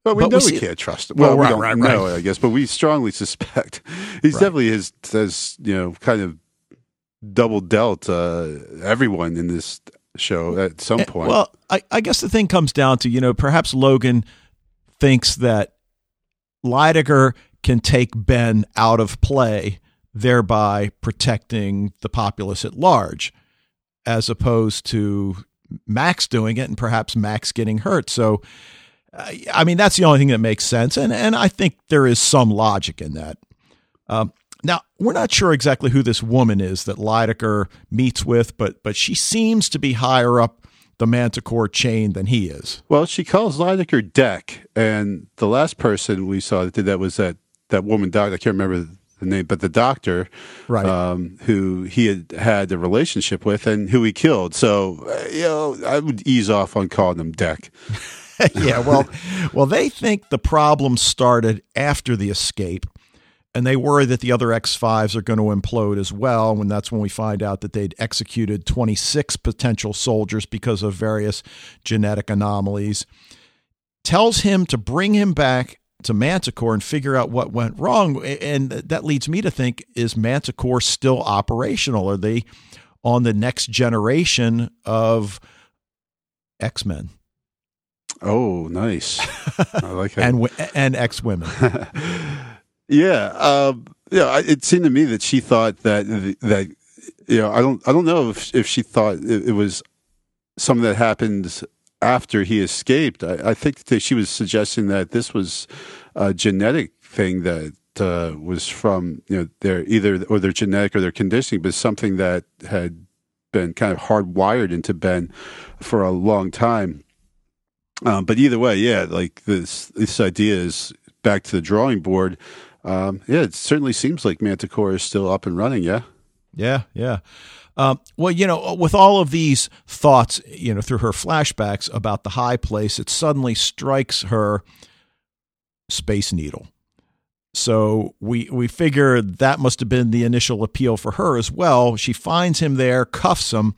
but we but know we, we can't trust him. Well, well right, we don't right, know, right. I guess, but we strongly suspect he's definitely has has you know kind of double dealt uh, everyone in this show at some eh, point. Well, I, I guess the thing comes down to you know perhaps Logan thinks that Lydecker can take Ben out of play, thereby protecting the populace at large, as opposed to Max doing it and perhaps Max getting hurt. So I mean, that's the only thing that makes sense. And, and I think there is some logic in that. Um, now, we're not sure exactly who this woman is that Lydecker meets with, but, but she seems to be higher up the Manticore chain than he is. Well, she calls Lydecker Deck. And the last person we saw that did that was that, that woman doctor. I can't remember the name, but the doctor, right, um, who he had had a relationship with and who he killed. So, uh, you know, I would ease off on calling him Deck. yeah, well, well, they think the problem started after the escape, and they worry that the other X5s are going to implode as well. And that's when we find out that they'd executed 26 potential soldiers because of various genetic anomalies. Tells him to bring him back to Manticore and figure out what went wrong. And that leads me to think is Manticore still operational? Are they on the next generation of X Men? Oh, nice. I like that. and and ex women. yeah, um, yeah. It seemed to me that she thought that that you know I don't I don't know if if she thought it, it was something that happened after he escaped. I, I think that she was suggesting that this was a genetic thing that uh, was from you know their either or their genetic or their conditioning, but something that had been kind of hardwired into Ben for a long time. Um, but either way, yeah, like this this idea is back to the drawing board. Um, yeah, it certainly seems like Manticore is still up and running. Yeah. Yeah, yeah. Um, well, you know, with all of these thoughts, you know, through her flashbacks about the high place, it suddenly strikes her Space Needle. So we we figure that must have been the initial appeal for her as well. She finds him there, cuffs him,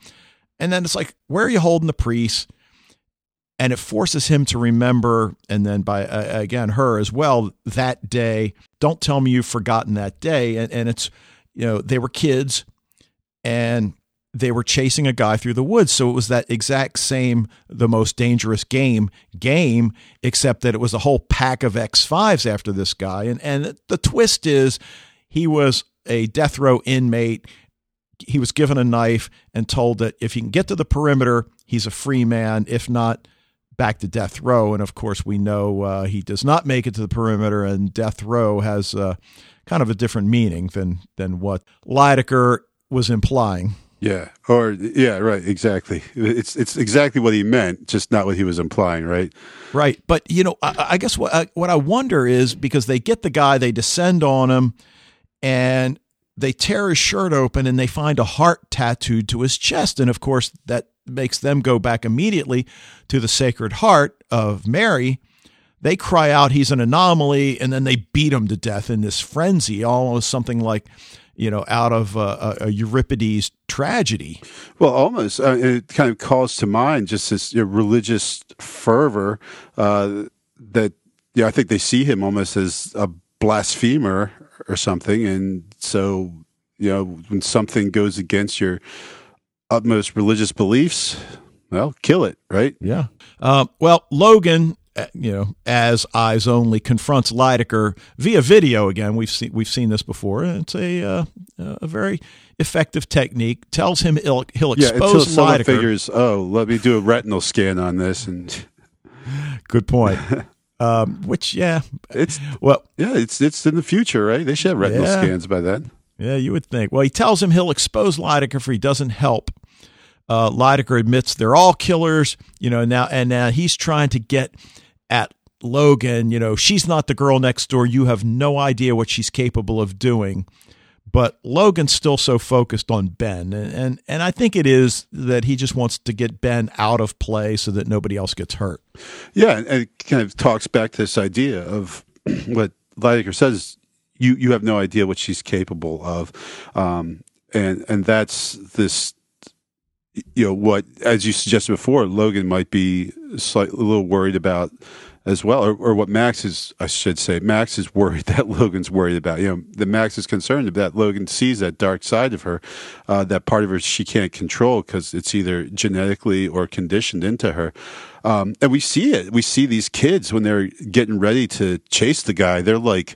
and then it's like, where are you holding the priest? And it forces him to remember, and then by uh, again her as well that day. Don't tell me you've forgotten that day. And, and it's you know they were kids, and they were chasing a guy through the woods. So it was that exact same, the most dangerous game game, except that it was a whole pack of X5s after this guy. And, and the twist is he was a death row inmate. He was given a knife and told that if he can get to the perimeter, he's a free man. If not, back to death row. And of course, we know uh, he does not make it to the perimeter, and death row has uh, kind of a different meaning than than what Lydecker was implying. Yeah. Or yeah, right, exactly. It's it's exactly what he meant, just not what he was implying, right? Right. But you know, I, I guess what I, what I wonder is because they get the guy, they descend on him, and they tear his shirt open, and they find a heart tattooed to his chest, and of course that makes them go back immediately to the Sacred Heart of Mary. They cry out he's an anomaly, and then they beat him to death in this frenzy, almost something like you know, out of a, Euripides tragedy. Well, almost. Uh, it kind of calls to mind just this you know, religious fervor uh, that, yeah, I think they see him almost as a blasphemer or something. And so, you know, when something goes against your utmost religious beliefs, well, kill it, right? Yeah. Uh, well, Logan uh, you know, as eyes only confronts Lydecker via video again. We've seen we've seen this before. It's a uh, a very effective technique. Tells him he'll, he'll expose yeah, until someone figures, oh, let me do a retinal scan on this. And good point. um, which yeah, it's well, yeah, it's it's in the future, right? They should have retinal yeah. scans by then. Yeah, you would think. Well, he tells him he'll expose Lydecker if he doesn't help. Uh, Lydecker admits they're all killers, you know. Now and now he's trying to get at Logan, you know, she's not the girl next door. You have no idea what she's capable of doing. But Logan's still so focused on Ben. And, and, and I think it is that he just wants to get Ben out of play so that nobody else gets hurt. Yeah. And it kind of talks back to this idea of what Lydecker says you, you have no idea what she's capable of. Um, and, and that's this you know what as you suggested before logan might be slightly a little worried about as well or, or what max is i should say max is worried that logan's worried about you know the max is concerned that logan sees that dark side of her uh, that part of her she can't control because it's either genetically or conditioned into her. Um, and we see it. We see these kids when they're getting ready to chase the guy. They're like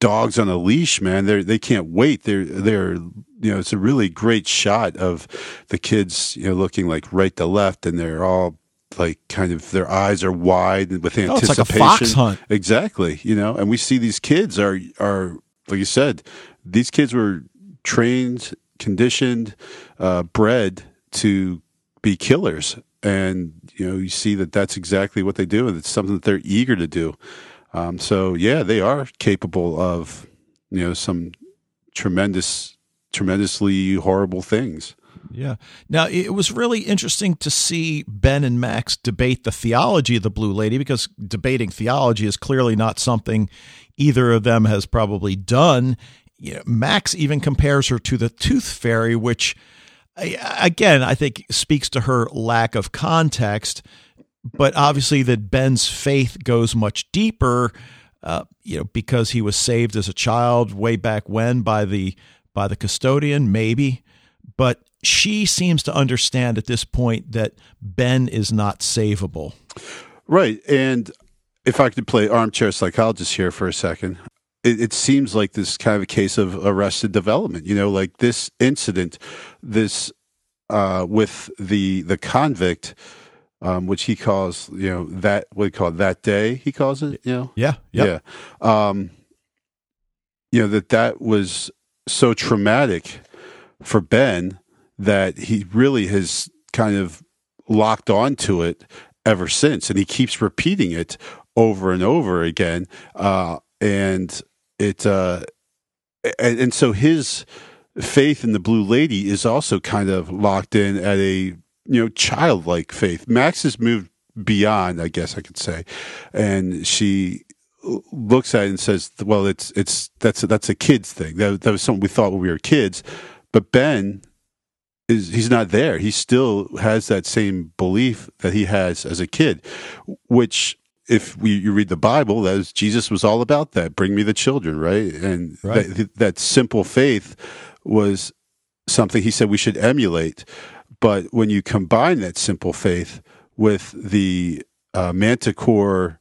dogs on a leash, man. They they can't wait. They're they're you know it's a really great shot of the kids you know looking like right to left, and they're all like kind of their eyes are wide with anticipation. Oh, it's like a fox hunt. Exactly. You know, and we see these kids are are like you said, these kids were trained, conditioned, uh, bred to be killers, and you know you see that that's exactly what they do, and it's something that they're eager to do. Um, so yeah, they are capable of you know some tremendous, tremendously horrible things. Yeah. Now it was really interesting to see Ben and Max debate the theology of the Blue Lady because debating theology is clearly not something either of them has probably done. You know, Max even compares her to the Tooth Fairy, which again I think speaks to her lack of context but obviously that Ben's faith goes much deeper, uh, you know, because he was saved as a child way back when by the by the custodian, maybe. But she seems to understand at this point that Ben is not savable. Right, and if I could play armchair psychologist here for a second, it, it, seems like this kind of a case of arrested development. You know, like this incident, this uh, with the the convict um, which he calls, you know, that what he called that day. He calls it, you know. Yeah, yep. yeah. Um, you know that that was so traumatic for Ben that he really has kind of locked onto it ever since, and he keeps repeating it over and over again. Uh, and it, uh, and, and so his faith in the Blue Lady is also kind of locked in at a you know childlike faith. Max has moved beyond, I guess I could say, and she looks at it and says, "Well, it's it's that's a, that's a kid's thing. That that was something we thought when we were kids." But Ben is he's not there. He still has that same belief that he has as a kid, which if we, you read the Bible, that is, Jesus was all about that. Bring me the children, right? And right. That, that simple faith was something he said we should emulate. But when you combine that simple faith with the uh, manticore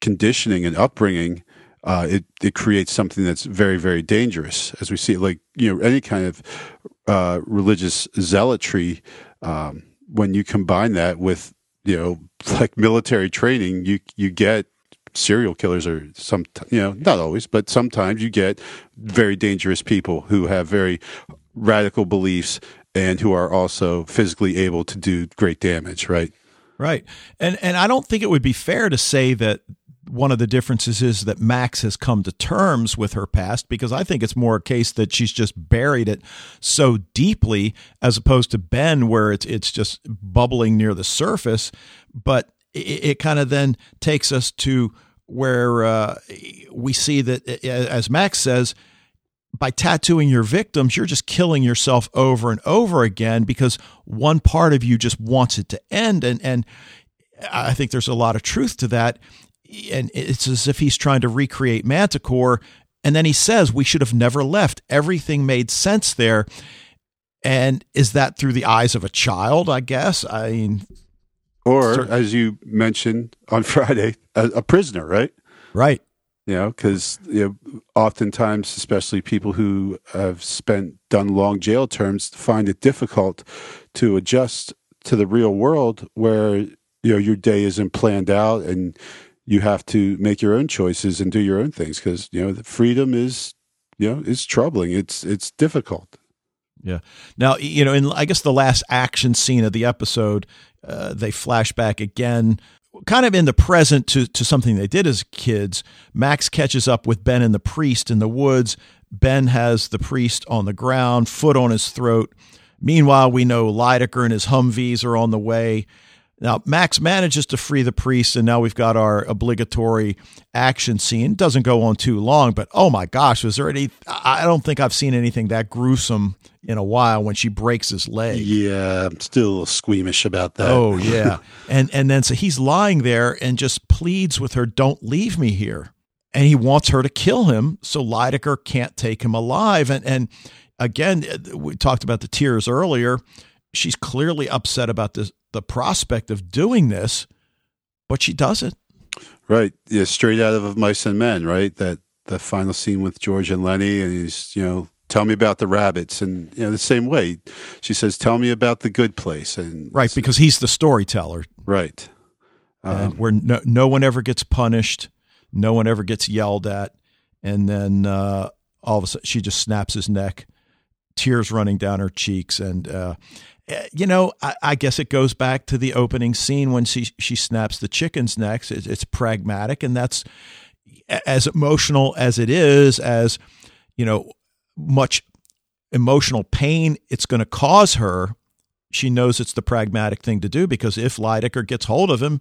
conditioning and upbringing, uh, it it creates something that's very very dangerous. As we see, like you know, any kind of uh, religious zealotry, um, when you combine that with you know like military training, you you get serial killers or some you know not always, but sometimes you get very dangerous people who have very radical beliefs and who are also physically able to do great damage. Right. Right. And and I don't think it would be fair to say that one of the differences is that Max has come to terms with her past because I think it's more a case that she's just buried it so deeply as opposed to Ben where it's it's just bubbling near the surface but it, it kind of then takes us to where uh, we see that as Max says by tattooing your victims you're just killing yourself over and over again because one part of you just wants it to end and and I think there's a lot of truth to that and it's as if he's trying to recreate Manticore. And then he says, We should have never left. Everything made sense there. And is that through the eyes of a child, I guess? I mean, or as you mentioned on Friday, a, a prisoner, right? Right. You know, because you know, oftentimes, especially people who have spent done long jail terms, find it difficult to adjust to the real world where you know your day isn't planned out and you have to make your own choices and do your own things because you know the freedom is you know is troubling. It's it's difficult. Yeah. Now you know in i guess the last action scene of the episode uh, they flash back again kind of in the present to, to something they did as kids max catches up with ben and the priest in the woods. Ben has the priest on the ground foot on his throat. Meanwhile we know Lydecker and his humvees are on the way now, Max manages to free the priest, and now we've got our obligatory action scene. It doesn't go on too long, but oh my gosh, was there any? I don't think I've seen anything that gruesome in a while when she breaks his leg. Yeah, I'm still squeamish about that. Oh yeah, and and then so he's lying there and just pleads with her, "Don't leave me here," and he wants her to kill him so Lydecker can't take him alive. And and again, we talked about the tears earlier. She's clearly upset about this the prospect of doing this, but she does it. Right. Yeah, straight out of Mice and Men, right? That the final scene with George and Lenny, and he's, you know, tell me about the rabbits. And, you know, the same way, she says, tell me about the good place. And Right, because he's the storyteller. Right. Um, where no, no one ever gets punished, no one ever gets yelled at. And then uh, all of a sudden, she just snaps his neck, tears running down her cheeks. And, uh, Eh, you know, I, I, guess it goes back to the opening scene when she she snaps the chicken's necks. It's, it's pragmatic, and that's as emotional as it is, as you know, much emotional pain it's going to cause her. She knows it's the pragmatic thing to do because if Lydecker gets hold of him,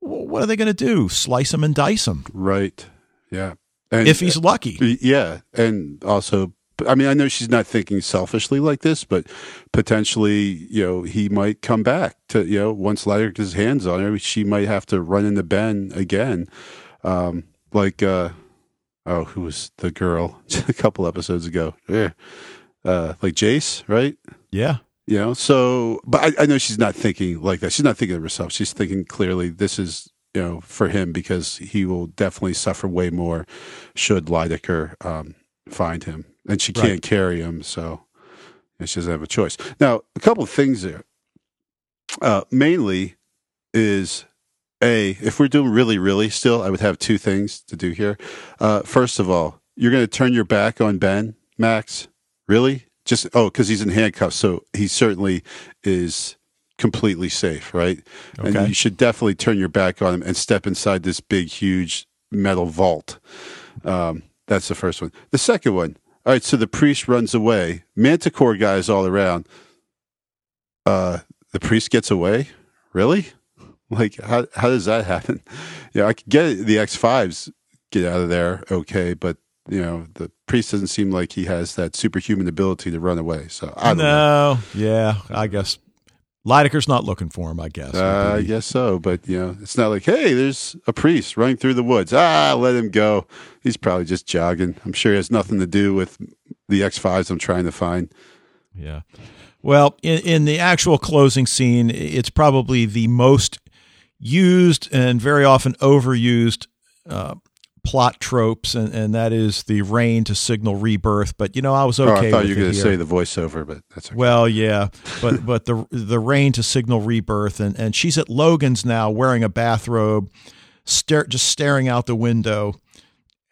what are they going to do? Slice him and dice him? Right. Yeah. And, if he's uh, lucky. Yeah, and also I mean, I know she's not thinking selfishly like this, but potentially, you know, he might come back to, you know, once gets his hands on her, she might have to run into Ben again. Um, like, uh, oh, who was the girl a couple episodes ago? Yeah. Uh, like Jace, right? Yeah. You know, so, but I, I know she's not thinking like that. She's not thinking of herself. She's thinking clearly this is, you know, for him because he will definitely suffer way more should Lydecker um, find him and she can't right. carry him, so she doesn't have a choice. Now, a couple of things there. Uh, mainly is a if we're doing really really still, I would have two things to do here. Uh, first of all, you're going to turn your back on Ben, Max? Really? Just oh, because he's in handcuffs, so he certainly is completely safe, right? Okay. And you should definitely turn your back on him and step inside this big, huge metal vault. Um, that's the first one. The second one. All right, so the priest runs away. Manticore guys all around. Uh, the priest gets away. Really? Like how how does that happen? Yeah, I could get the X fives get out of there okay, but you know the priest doesn't seem like he has that superhuman ability to run away. So I don't know. yeah, I guess Lydecker's not looking for him. I guess. Uh, I guess so, but you know, it's not like, hey, there's a priest running through the woods. Ah, let him go. He's probably just jogging. I'm sure he has nothing to do with the X fives I'm trying to find. Yeah. Well, in, in the actual closing scene, it's probably the most used and very often overused uh, plot tropes, and, and that is the rain to signal rebirth. But you know, I was okay. oh, I thought you were going to say the voiceover, but that's okay. Well, yeah, but but the the rain to signal rebirth, and and she's at Logan's now wearing a bathrobe, stare, just staring out the window.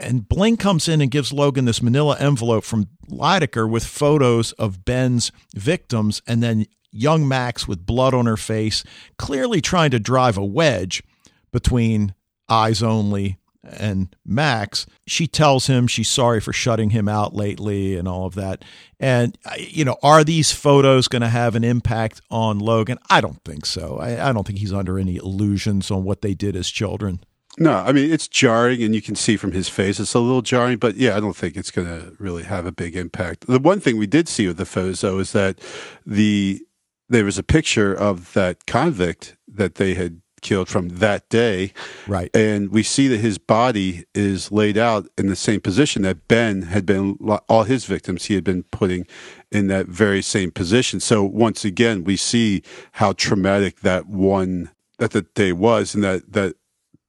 And Bling comes in and gives Logan this manila envelope from Lydecker with photos of Ben's victims and then young Max with blood on her face, clearly trying to drive a wedge between eyes only and Max. She tells him she's sorry for shutting him out lately and all of that. And, uh, you know, are these photos going to have an impact on Logan? I don't think so. I, I don't think he's under any illusions on what they did as children. No, I mean it's jarring, and you can see from his face it's a little jarring. But yeah, I don't think it's going to really have a big impact. The one thing we did see with the photos, though, is that the there was a picture of that convict that they had killed from that day, Right. and we see that his body is laid out in the same position that Ben had been. All his victims he had been putting in that very same position. So once again, we see how traumatic that one that the day was, and that that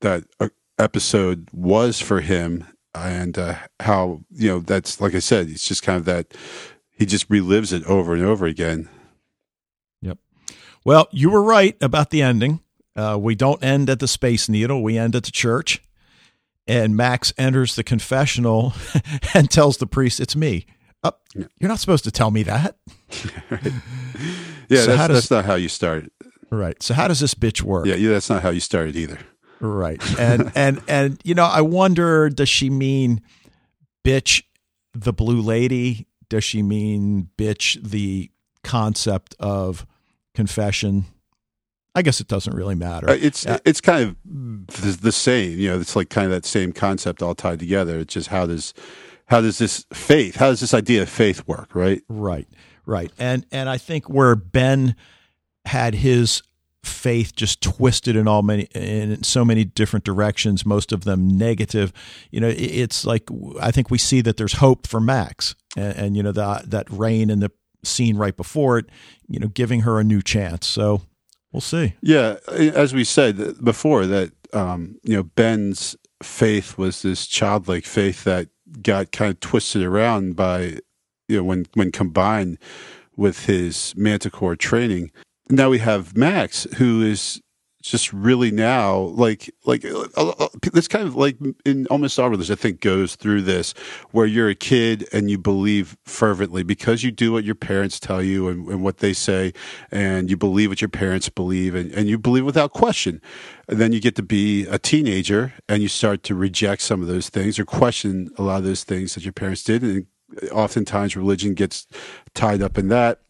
that uh, episode was for him and uh, how you know that's like i said it's just kind of that he just relives it over and over again Yep. Well, you were right about the ending. Uh, we don't end at the Space Needle, we end at the church. And Max enters the confessional and tells the priest, It's me. Uh, You're not supposed to tell me that. yeah So that's, how does- that's not how you started Right. So, how does this bitch work? yeah, yeah that's not how you started either Right. And and and you know, I wonder does she mean bitch the blue lady? Does she mean bitch the concept of confession? I guess it doesn't really matter. Uh, it's Yeah. it's kind of the, the same you know it's like kind of that same concept all tied together it's just how does how does this faith how does this idea of faith work right Right, right, and and I think where Ben had his faith just twisted in all many in so many different directions, most of them negative. You know, it's like I think we see that there's hope for Max, and, and you know that that rain in the scene right before it, you know, giving her a new chance. So we'll see. Yeah, as we said before, that um, you know Ben's faith was this childlike faith that got kind of twisted around by you know when when combined with his Manticore training. Now we have Max, who is just really now like like uh, it's kind of like in almost all religions i think goes through this where you're a kid and you believe fervently because you do what your parents tell you and, and what they say and you believe what your parents believe and, and you believe without question. And then you get to be a teenager and you start to reject some of those things or question a lot of those things that your parents did and oftentimes religion gets tied up in that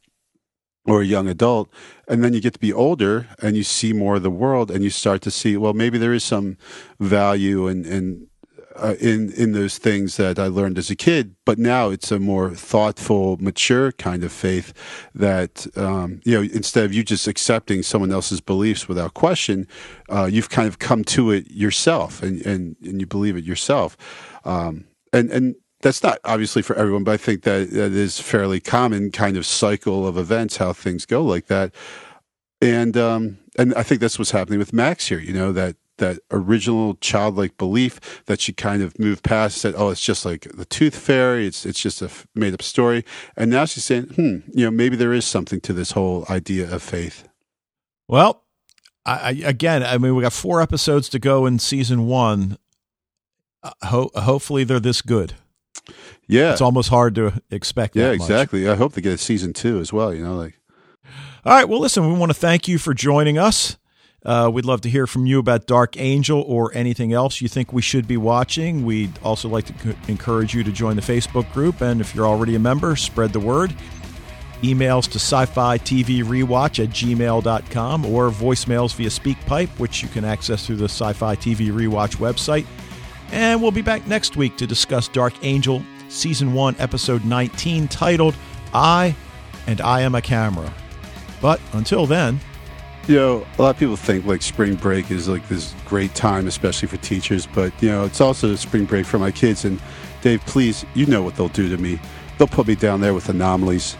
or a young adult and then you get to be older and you see more of the world and you start to see well maybe there is some value in in uh, in in those things that I learned as a kid but now it's a more thoughtful mature kind of faith that um, you know instead of you just accepting someone else's beliefs without question uh, you've kind of come to it yourself and and, and you believe it yourself. Um, and and that's not obviously for everyone, but I think that that is fairly common kind of cycle of events, how things go like that. And um, and I think that's what's happening with Max here. You know that that original childlike belief that she kind of moved past. Said, "Oh, it's just like the Tooth Fairy. It's it's just a made up story." And now she's saying, "Hmm, you know, maybe there is something to this whole idea of faith." Well, I, again, I mean, we got four episodes to go in season one. Uh, ho- hopefully, they're this good. Yeah, it's almost hard to expect. Yeah, much. exactly. I hope they get a season two as well. You know, like. All right. Well, listen, we want to thank you for joining us. Uh, we'd love to hear from you about Dark Angel or anything else you think we should be watching. We'd also like to c- encourage you to join the Facebook group. And if you're already a member, spread the word. Emails to sci fi TV rewatch at gmail.com or voicemails via SpeakPipe, which you can access through the Sci Fi TV Rewatch website. And we'll be back next week to discuss Dark Angel Season 1, Episode 19, titled I and I Am a Camera. But until then, you know, a lot of people think like spring break is like this great time, especially for teachers, but you know, it's also spring break for my kids. And Dave, please, you know what they'll do to me. They'll put me down there with anomalies